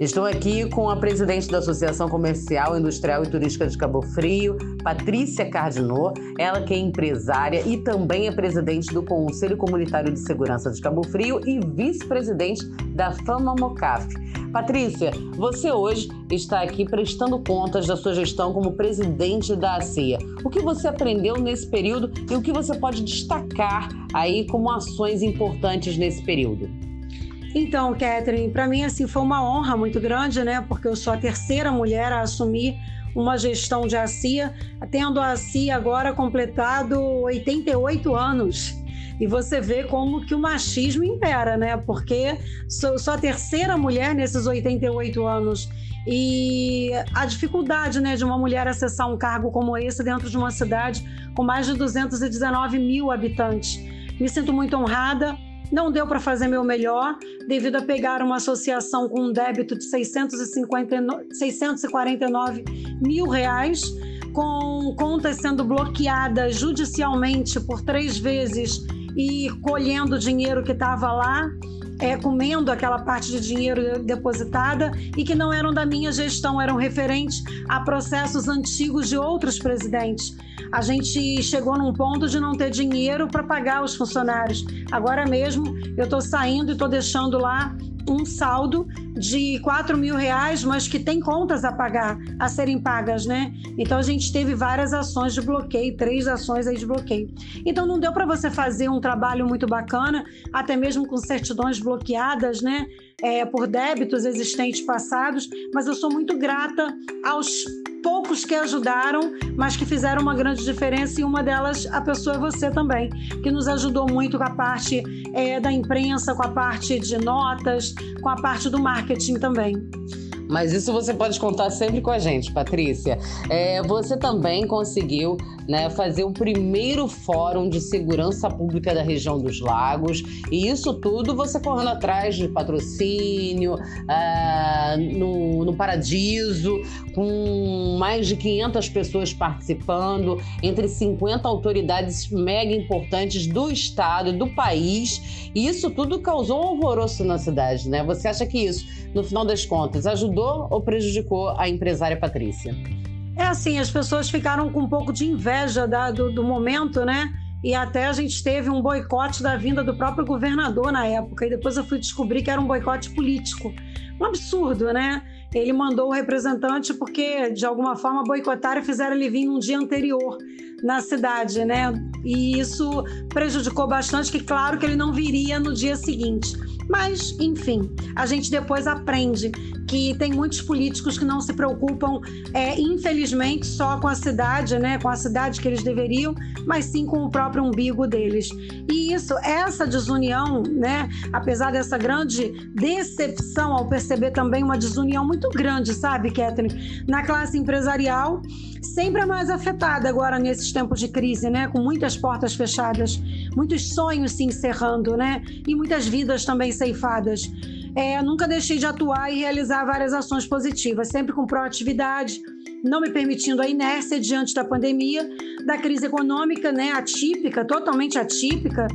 Estou aqui com a presidente da Associação Comercial, Industrial e Turística de Cabo Frio, Patrícia Cardinô, ela que é empresária e também é presidente do Conselho Comunitário de Segurança de Cabo Frio e vice-presidente da Fama Mocaf. Patrícia, você hoje está aqui prestando contas da sua gestão como presidente da ACEA. O que você aprendeu nesse período e o que você pode destacar aí como ações importantes nesse período? Então, Catherine, para mim assim foi uma honra muito grande, né? Porque eu sou a terceira mulher a assumir uma gestão de ACIA, tendo a ACIA agora completado 88 anos. E você vê como que o machismo impera, né? Porque sou, sou a terceira mulher nesses 88 anos. E a dificuldade né, de uma mulher acessar um cargo como esse dentro de uma cidade com mais de 219 mil habitantes. Me sinto muito honrada, não deu para fazer meu melhor, devido a pegar uma associação com um débito de 649 mil reais, com contas sendo bloqueadas judicialmente por três vezes e colhendo o dinheiro que estava lá é, comendo aquela parte de dinheiro depositada e que não eram da minha gestão, eram referentes a processos antigos de outros presidentes. A gente chegou num ponto de não ter dinheiro para pagar os funcionários. Agora mesmo eu estou saindo e estou deixando lá um saldo de 4 mil reais, mas que tem contas a pagar, a serem pagas, né? Então a gente teve várias ações de bloqueio, três ações aí de bloqueio. Então não deu para você fazer um trabalho muito bacana, até mesmo com certidões bloqueadas, né? É, por débitos existentes passados, mas eu sou muito grata aos poucos que ajudaram, mas que fizeram uma grande diferença, e uma delas, a pessoa é você também, que nos ajudou muito com a parte é, da imprensa, com a parte de notas, com a parte do marketing também. Mas isso você pode contar sempre com a gente, Patrícia. É, você também conseguiu né, fazer o primeiro fórum de segurança pública da região dos lagos. E isso tudo você correndo atrás de patrocínio, ah, no, no Paradiso, com mais de 500 pessoas participando, entre 50 autoridades mega importantes do estado, do país. E isso tudo causou um alvoroço na cidade, né? Você acha que isso, no final das contas, ajudou ou prejudicou a empresária Patrícia? É assim, as pessoas ficaram com um pouco de inveja da, do, do momento, né? E até a gente teve um boicote da vinda do próprio governador na época. E depois eu fui descobrir que era um boicote político. Um absurdo, né? Ele mandou o representante porque, de alguma forma, boicotaram e fizeram ele vir um dia anterior na cidade, né? E isso prejudicou bastante, que claro que ele não viria no dia seguinte. Mas, enfim, a gente depois aprende que tem muitos políticos que não se preocupam, é, infelizmente, só com a cidade, né, com a cidade que eles deveriam, mas sim com o próprio umbigo deles. E isso, essa desunião, né, apesar dessa grande decepção ao perceber também uma desunião muito grande, sabe, Catherine, na classe empresarial, sempre é mais afetada agora nesses tempos de crise, né, com muitas portas fechadas, muitos sonhos se encerrando, né, e muitas vidas também ceifadas é, nunca deixei de atuar e realizar várias ações positivas, sempre com proatividade, não me permitindo a inércia diante da pandemia, da crise econômica, né, atípica, totalmente atípica,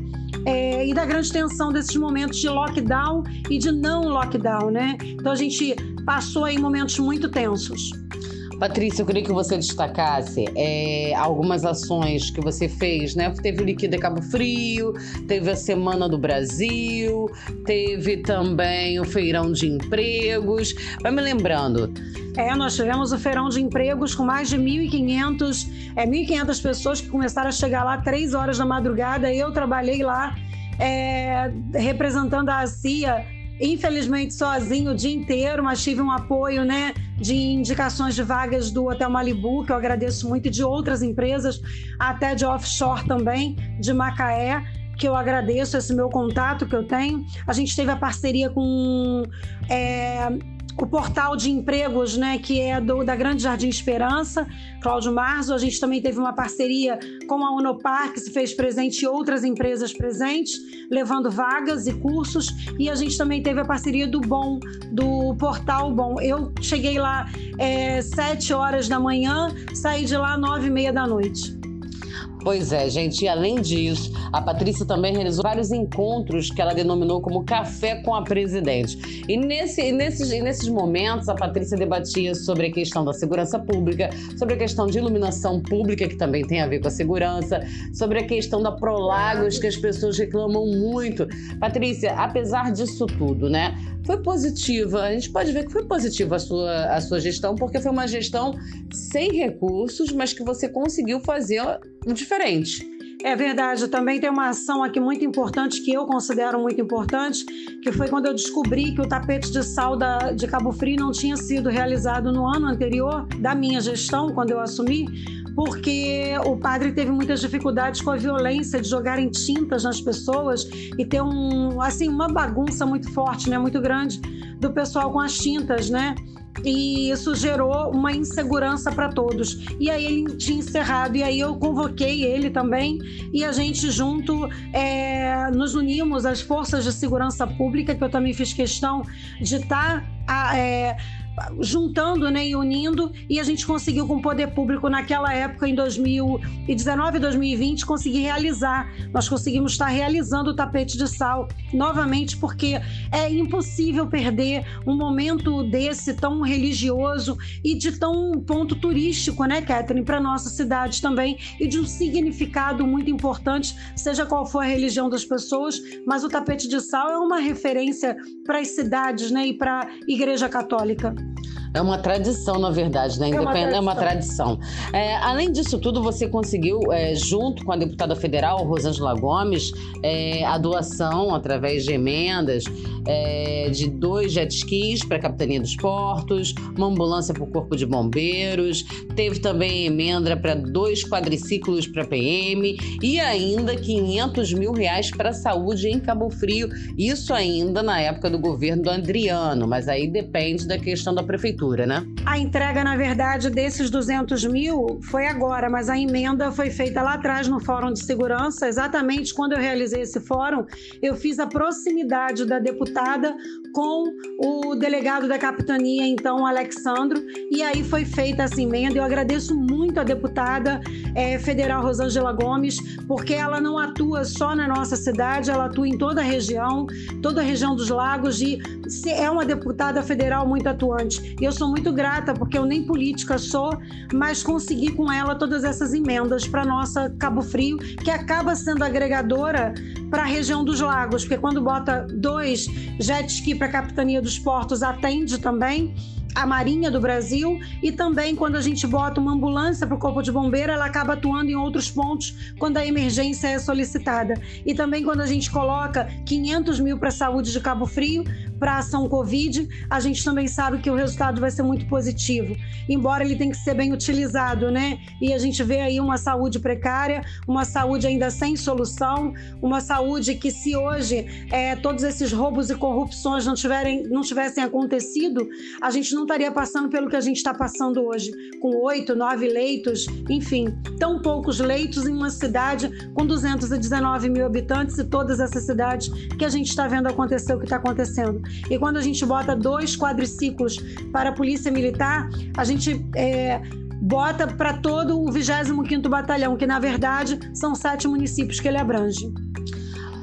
é, e da grande tensão desses momentos de lockdown e de não lockdown, né? Então a gente passou aí momentos muito tensos. Patrícia, eu queria que você destacasse é, algumas ações que você fez, né? Teve o Liquida Cabo Frio, teve a Semana do Brasil, teve também o Feirão de Empregos. Vai me lembrando. É, nós tivemos o Feirão de Empregos com mais de 1.500 é, 1.500 pessoas que começaram a chegar lá três horas da madrugada. Eu trabalhei lá é, representando a CIA infelizmente sozinho o dia inteiro, mas tive um apoio, né, de indicações de vagas do Hotel Malibu, que eu agradeço muito, e de outras empresas, até de offshore também, de Macaé que eu agradeço esse meu contato que eu tenho. A gente teve a parceria com é, o portal de empregos, né, que é do, da Grande Jardim Esperança, Cláudio Marzo. A gente também teve uma parceria com a Unopar, que se fez presente e outras empresas presentes, levando vagas e cursos. E a gente também teve a parceria do Bom, do portal Bom. Eu cheguei lá é, sete horas da manhã, saí de lá nove e meia da noite. Pois é, gente. E além disso, a Patrícia também realizou vários encontros que ela denominou como Café com a Presidente. E nesse, nesses, nesses momentos, a Patrícia debatia sobre a questão da segurança pública, sobre a questão de iluminação pública, que também tem a ver com a segurança, sobre a questão da Prolagos, que as pessoas reclamam muito. Patrícia, apesar disso tudo, né? Foi positiva. A gente pode ver que foi positiva a sua, a sua gestão, porque foi uma gestão sem recursos, mas que você conseguiu fazer o diferente. É verdade, também tem uma ação aqui muito importante que eu considero muito importante, que foi quando eu descobri que o tapete de sal da, de Cabo Frio não tinha sido realizado no ano anterior da minha gestão, quando eu assumi, porque o padre teve muitas dificuldades com a violência de jogarem tintas nas pessoas e ter um, assim, uma bagunça muito forte, né, muito grande do pessoal com as tintas, né? E isso gerou uma insegurança para todos. E aí ele tinha encerrado, e aí eu convoquei ele também, e a gente junto é, nos unimos às forças de segurança pública, que eu também fiz questão de estar. Tá, é, juntando né, e unindo, e a gente conseguiu com o poder público naquela época, em 2019 e 2020, conseguir realizar. Nós conseguimos estar realizando o tapete de sal novamente, porque é impossível perder um momento desse tão religioso e de tão ponto turístico, né, Catherine, para nossa cidade também, e de um significado muito importante, seja qual for a religião das pessoas, mas o tapete de sal é uma referência para as cidades né, e para a Igreja Católica. É uma tradição, na verdade, né? Independ... É uma tradição. É, além disso tudo, você conseguiu, é, junto com a deputada federal, Rosângela Gomes, é, a doação, através de emendas, é, de dois jet skis para a Capitania dos Portos, uma ambulância para o Corpo de Bombeiros, teve também emenda para dois quadriciclos para PM e ainda 500 mil reais para a saúde em Cabo Frio. Isso ainda na época do governo do Adriano, mas aí depende da questão da prefeitura prefeitura, né? A entrega, na verdade, desses 200 mil foi agora, mas a emenda foi feita lá atrás no Fórum de Segurança. Exatamente quando eu realizei esse fórum, eu fiz a proximidade da deputada com o delegado da capitania, então, Alexandro, e aí foi feita essa emenda. Eu agradeço muito a deputada é, federal Rosângela Gomes, porque ela não atua só na nossa cidade, ela atua em toda a região, toda a região dos lagos, e é uma deputada federal muito atuante. Eu sou muito grata, porque eu nem política sou, mas consegui com ela todas essas emendas para nossa Cabo Frio, que acaba sendo agregadora para a região dos lagos, porque quando bota dois jet ski para a capitania dos portos, atende também a Marinha do Brasil e também quando a gente bota uma ambulância para o Corpo de Bombeiro, ela acaba atuando em outros pontos quando a emergência é solicitada. E também quando a gente coloca 500 mil para a saúde de Cabo Frio, para ação Covid, a gente também sabe que o resultado vai ser muito positivo, embora ele tenha que ser bem utilizado, né? E a gente vê aí uma saúde precária, uma saúde ainda sem solução, uma saúde que se hoje é, todos esses roubos e corrupções não, tiverem, não tivessem acontecido, a gente não estaria passando pelo que a gente está passando hoje, com oito, nove leitos, enfim, tão poucos leitos em uma cidade com 219 mil habitantes e todas essas cidades que a gente está vendo acontecer o que está acontecendo. E quando a gente bota dois quadriciclos para a Polícia Militar, a gente é, bota para todo o 25º Batalhão, que na verdade são sete municípios que ele abrange.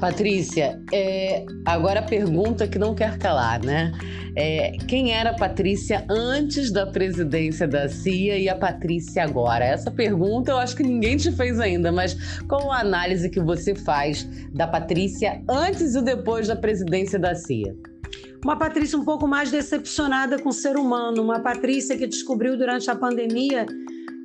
Patrícia, é, agora a pergunta que não quer calar, né? É, quem era a Patrícia antes da presidência da CIA e a Patrícia agora? Essa pergunta eu acho que ninguém te fez ainda, mas qual a análise que você faz da Patrícia antes e depois da presidência da CIA? Uma Patrícia um pouco mais decepcionada com o ser humano, uma Patrícia que descobriu durante a pandemia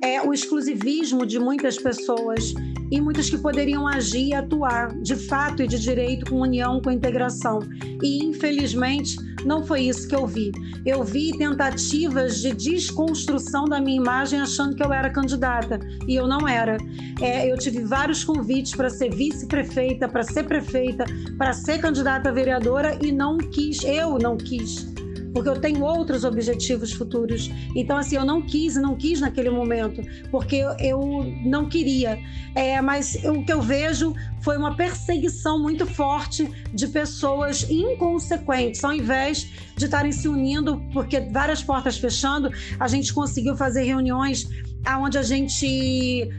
é, o exclusivismo de muitas pessoas e muitas que poderiam agir e atuar de fato e de direito com união, com integração. E infelizmente não foi isso que eu vi. Eu vi tentativas de desconstrução da minha imagem achando que eu era candidata e eu não era. É, eu tive vários convites para ser vice-prefeita, para ser prefeita, para ser candidata a vereadora e não quis, eu não quis porque eu tenho outros objetivos futuros. Então, assim, eu não quis, não quis naquele momento, porque eu não queria. É, mas o que eu vejo foi uma perseguição muito forte de pessoas inconsequentes, ao invés de estarem se unindo, porque várias portas fechando, a gente conseguiu fazer reuniões onde a gente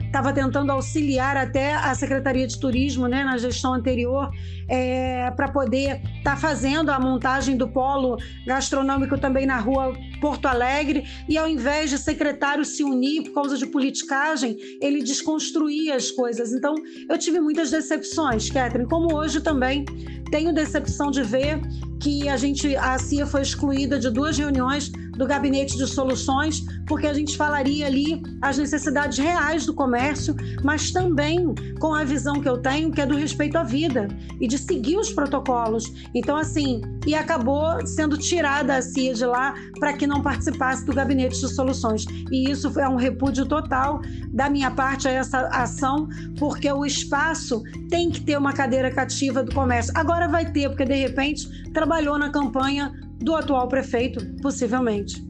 estava tentando auxiliar até a Secretaria de Turismo, né, na gestão anterior, é, para poder estar tá fazendo a montagem do polo gastronômico também na rua Porto Alegre, e ao invés de secretário se unir por causa de politicagem, ele desconstruía as coisas. Então, eu tive muitas decepções, Catherine, como hoje também tenho decepção de ver que a gente a CIA foi excluída de duas reuniões do gabinete de soluções, porque a gente falaria ali as necessidades reais do comércio, mas também com a visão que eu tenho, que é do respeito à vida e de seguir os protocolos. Então, assim, e acabou sendo tirada a CIA de lá para que não participasse do gabinete de soluções. E isso é um repúdio total da minha parte a essa ação, porque o espaço tem que ter uma cadeira cativa do comércio. Agora vai ter, porque de repente trabalhou na campanha do atual prefeito, possivelmente.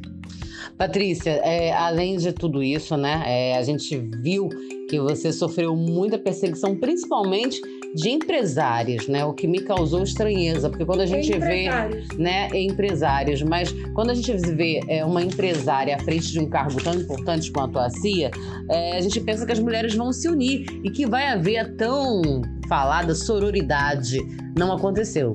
Patrícia, é, além de tudo isso, né, é, a gente viu que você sofreu muita perseguição, principalmente de empresários, né? O que me causou estranheza, porque quando a gente vê, né, empresários, mas quando a gente vê é, uma empresária à frente de um cargo tão importante quanto a CIA, é, a gente pensa que as mulheres vão se unir e que vai haver a tão falada sororidade. Não aconteceu.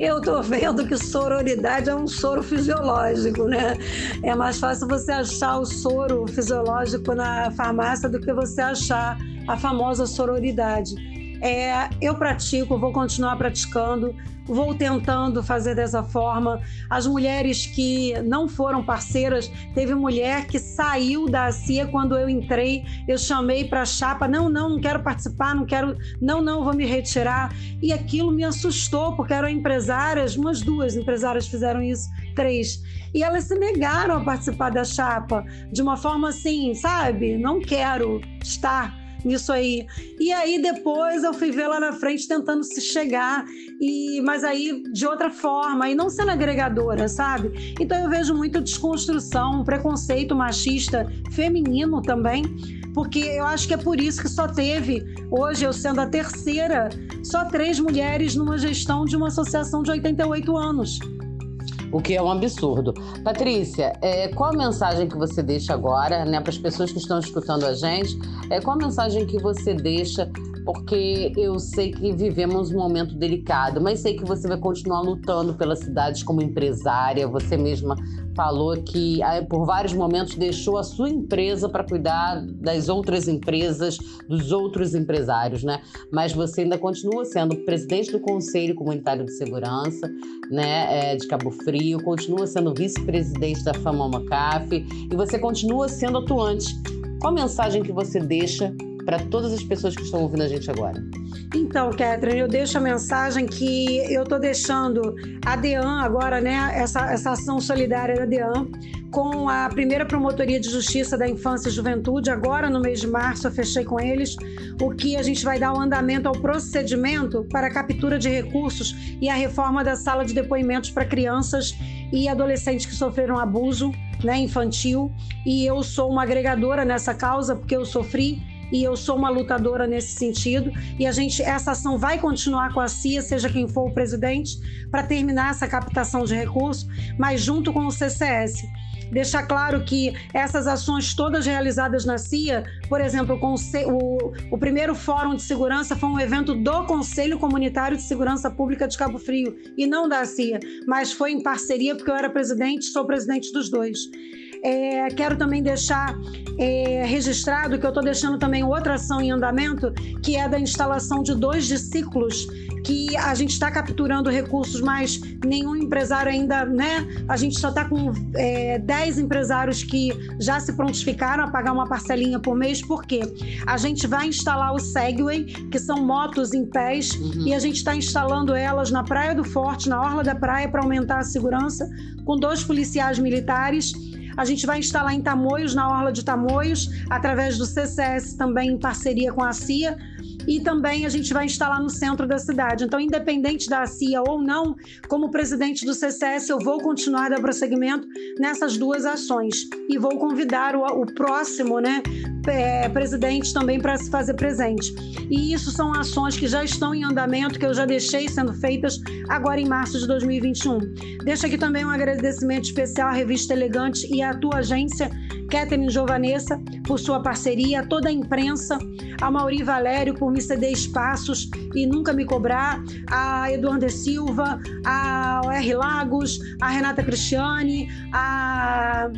Eu tô vendo que sororidade é um soro fisiológico, né? É mais fácil você achar o soro fisiológico na farmácia do que você achar a famosa sororidade. É, eu pratico, vou continuar praticando, vou tentando fazer dessa forma. As mulheres que não foram parceiras, teve mulher que saiu da CIA quando eu entrei, eu chamei para a chapa, não, não, não quero participar, não quero, não, não, vou me retirar. E aquilo me assustou, porque eram empresárias, umas duas empresárias fizeram isso, três. E elas se negaram a participar da chapa de uma forma assim, sabe? Não quero estar nisso aí. E aí depois eu fui ver lá na frente tentando se chegar, e mas aí de outra forma, e não sendo agregadora, sabe? Então eu vejo muito desconstrução, preconceito machista feminino também, porque eu acho que é por isso que só teve, hoje eu sendo a terceira, só três mulheres numa gestão de uma associação de 88 anos o que é um absurdo. Patrícia, é, qual a mensagem que você deixa agora né, para as pessoas que estão escutando a gente? É, qual a mensagem que você deixa? Porque eu sei que vivemos um momento delicado, mas sei que você vai continuar lutando pelas cidades como empresária. Você mesma falou que ah, por vários momentos deixou a sua empresa para cuidar das outras empresas, dos outros empresários, né? Mas você ainda continua sendo presidente do Conselho Comunitário de Segurança, né, é, de Cabo Frio, continua sendo vice-presidente da Fama Macaf e você continua sendo atuante. Qual a mensagem que você deixa para todas as pessoas que estão ouvindo a gente agora? Então, Catherine, eu deixo a mensagem que eu estou deixando a DEAN agora, né, essa, essa ação solidária da DEAN, com a primeira promotoria de justiça da infância e juventude. Agora, no mês de março, eu fechei com eles o que a gente vai dar o andamento ao procedimento para a captura de recursos e a reforma da sala de depoimentos para crianças e adolescentes que sofreram abuso né, infantil. E eu sou uma agregadora nessa causa, porque eu sofri e eu sou uma lutadora nesse sentido. E a gente, essa ação vai continuar com a CIA, seja quem for o presidente, para terminar essa captação de recursos, mas junto com o CCS deixar claro que essas ações todas realizadas na CIA, por exemplo, o, o, primeiro Fórum de Segurança foi um evento do Conselho Comunitário de Segurança Pública de Cabo Frio e não da CIA, mas foi em parceria porque eu era presidente, sou presidente dos dois. É, quero também deixar é, registrado que eu estou deixando também outra ação em andamento, que é da instalação de dois discípulos que a gente está capturando recursos, mas nenhum empresário ainda, né? A gente só está com é, 10 empresários que já se prontificaram a pagar uma parcelinha por mês, porque a gente vai instalar o Segway, que são motos em pés, uhum. e a gente está instalando elas na Praia do Forte, na Orla da Praia, para aumentar a segurança, com dois policiais militares a gente vai instalar em Tamoios, na Orla de Tamoios, através do CCS também em parceria com a CIA e também a gente vai instalar no centro da cidade. Então, independente da CIA ou não, como presidente do CCS, eu vou continuar a dar prosseguimento nessas duas ações e vou convidar o, o próximo né, é, presidente também para se fazer presente. E isso são ações que já estão em andamento, que eu já deixei sendo feitas agora em março de 2021. Deixo aqui também um agradecimento especial à Revista Elegante e à tua agência Catherine Giovanessa por sua parceria, toda a imprensa, a Mauri Valério por me ceder espaços e nunca me cobrar, a Eduardo Silva, a R. Lagos, a Renata Cristiane, a.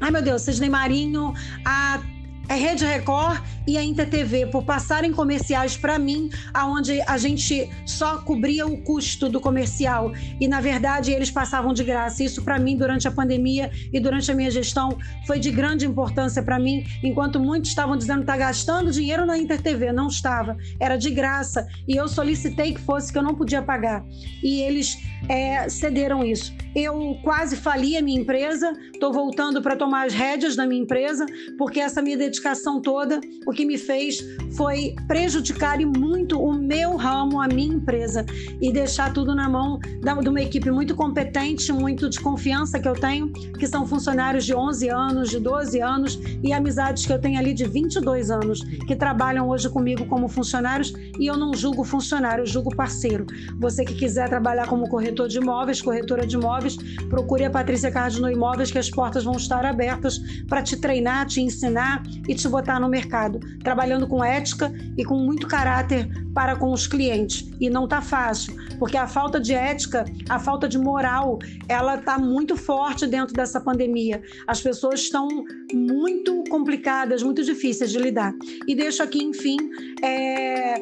Ai meu Deus, Sidney Marinho, a Rede Record e a InterTV por passarem comerciais para mim, aonde a gente só cobria o custo do comercial. E na verdade eles passavam de graça. Isso para mim durante a pandemia e durante a minha gestão foi de grande importância para mim, enquanto muitos estavam dizendo tá gastando dinheiro na InterTV, não estava, era de graça. E eu solicitei que fosse que eu não podia pagar. E eles é, cederam isso. Eu quase fali a minha empresa, estou voltando para tomar as rédeas da minha empresa, porque essa minha dedicação toda, o que me fez foi prejudicar e muito o meu ramo, a minha empresa, e deixar tudo na mão de uma equipe muito competente, muito de confiança que eu tenho, que são funcionários de 11 anos, de 12 anos, e amizades que eu tenho ali de 22 anos, que trabalham hoje comigo como funcionários, e eu não julgo funcionário, eu julgo parceiro. Você que quiser trabalhar como corretor de imóveis, corretora de imóveis, Imóveis, procure a Patrícia Cardino Imóveis, que as portas vão estar abertas para te treinar, te ensinar e te botar no mercado, trabalhando com ética e com muito caráter para com os clientes. E não tá fácil, porque a falta de ética, a falta de moral, ela tá muito forte dentro dessa pandemia. As pessoas estão muito complicadas, muito difíceis de lidar. E deixo aqui, enfim, é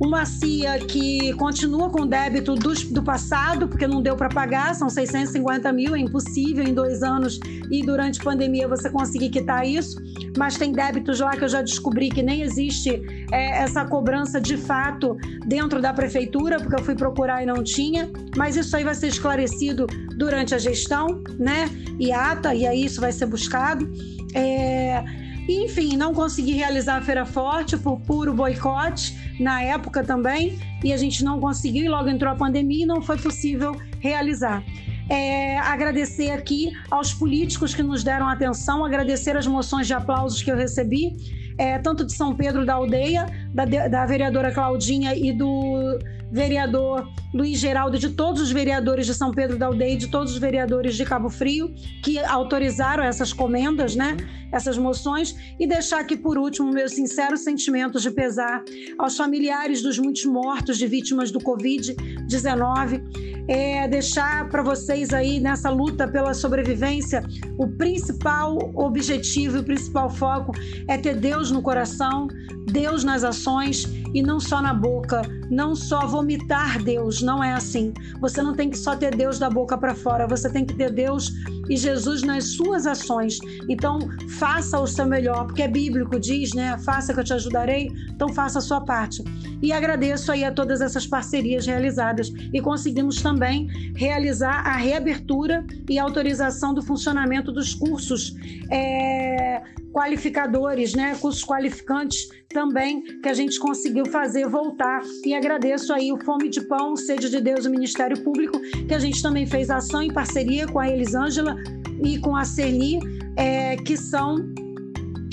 uma CIA que continua com débito do, do passado, porque não deu para pagar, são 650 mil, é impossível em dois anos e durante pandemia você conseguir quitar isso. Mas tem débitos lá que eu já descobri que nem existe é, essa cobrança de fato dentro da prefeitura, porque eu fui procurar e não tinha. Mas isso aí vai ser esclarecido durante a gestão, né? E ata, e aí isso vai ser buscado. É... Enfim, não consegui realizar a Feira Forte por puro boicote na época também, e a gente não conseguiu, e logo entrou a pandemia e não foi possível realizar. É, agradecer aqui aos políticos que nos deram atenção, agradecer as moções de aplausos que eu recebi, é, tanto de São Pedro da Aldeia, da, da vereadora Claudinha e do vereador Luiz Geraldo, de todos os vereadores de São Pedro da Aldeia, de todos os vereadores de Cabo Frio, que autorizaram essas comendas, né? Essas moções, e deixar aqui por último meus sinceros sentimentos de pesar aos familiares dos muitos mortos de vítimas do Covid-19. É, deixar para vocês aí nessa luta pela sobrevivência, o principal objetivo e o principal foco é ter Deus no coração, Deus nas ações e não só na boca, não só vomitar Deus, não é assim. Você não tem que só ter Deus da boca para fora, você tem que ter Deus e Jesus nas suas ações. Então, faça o seu melhor, porque é bíblico, diz, né? Faça que eu te ajudarei, então faça a sua parte. E agradeço aí a todas essas parcerias realizadas e conseguimos também realizar a reabertura e autorização do funcionamento dos cursos é, qualificadores, né? Cursos qualificantes também que a gente conseguiu fazer voltar. E agradeço aí o Fome de Pão, Sede de Deus, o Ministério Público, que a gente também fez ação em parceria com a Elisângela e com a Celi, é, que são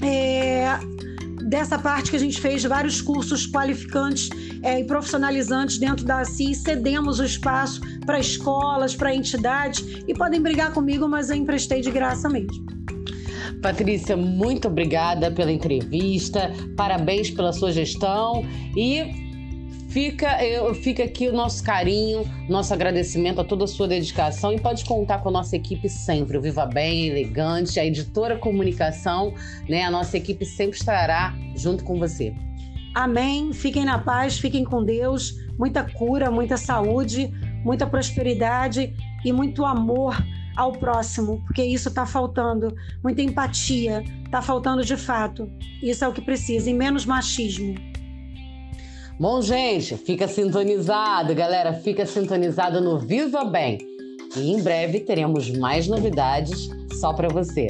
é, dessa parte que a gente fez vários cursos qualificantes é, e profissionalizantes dentro da ACI, cedemos o espaço para escolas, para entidades, e podem brigar comigo, mas eu emprestei de graça mesmo. Patrícia, muito obrigada pela entrevista, parabéns pela sua gestão e fica, eu, fica aqui o nosso carinho, nosso agradecimento a toda a sua dedicação e pode contar com a nossa equipe sempre, o Viva Bem, Elegante, a editora Comunicação, né? A nossa equipe sempre estará junto com você. Amém. Fiquem na paz, fiquem com Deus. Muita cura, muita saúde, muita prosperidade e muito amor ao próximo, porque isso está faltando. Muita empatia, está faltando de fato. Isso é o que precisa, e menos machismo. Bom, gente, fica sintonizado, galera, fica sintonizado no Viva Bem. E em breve teremos mais novidades só para você.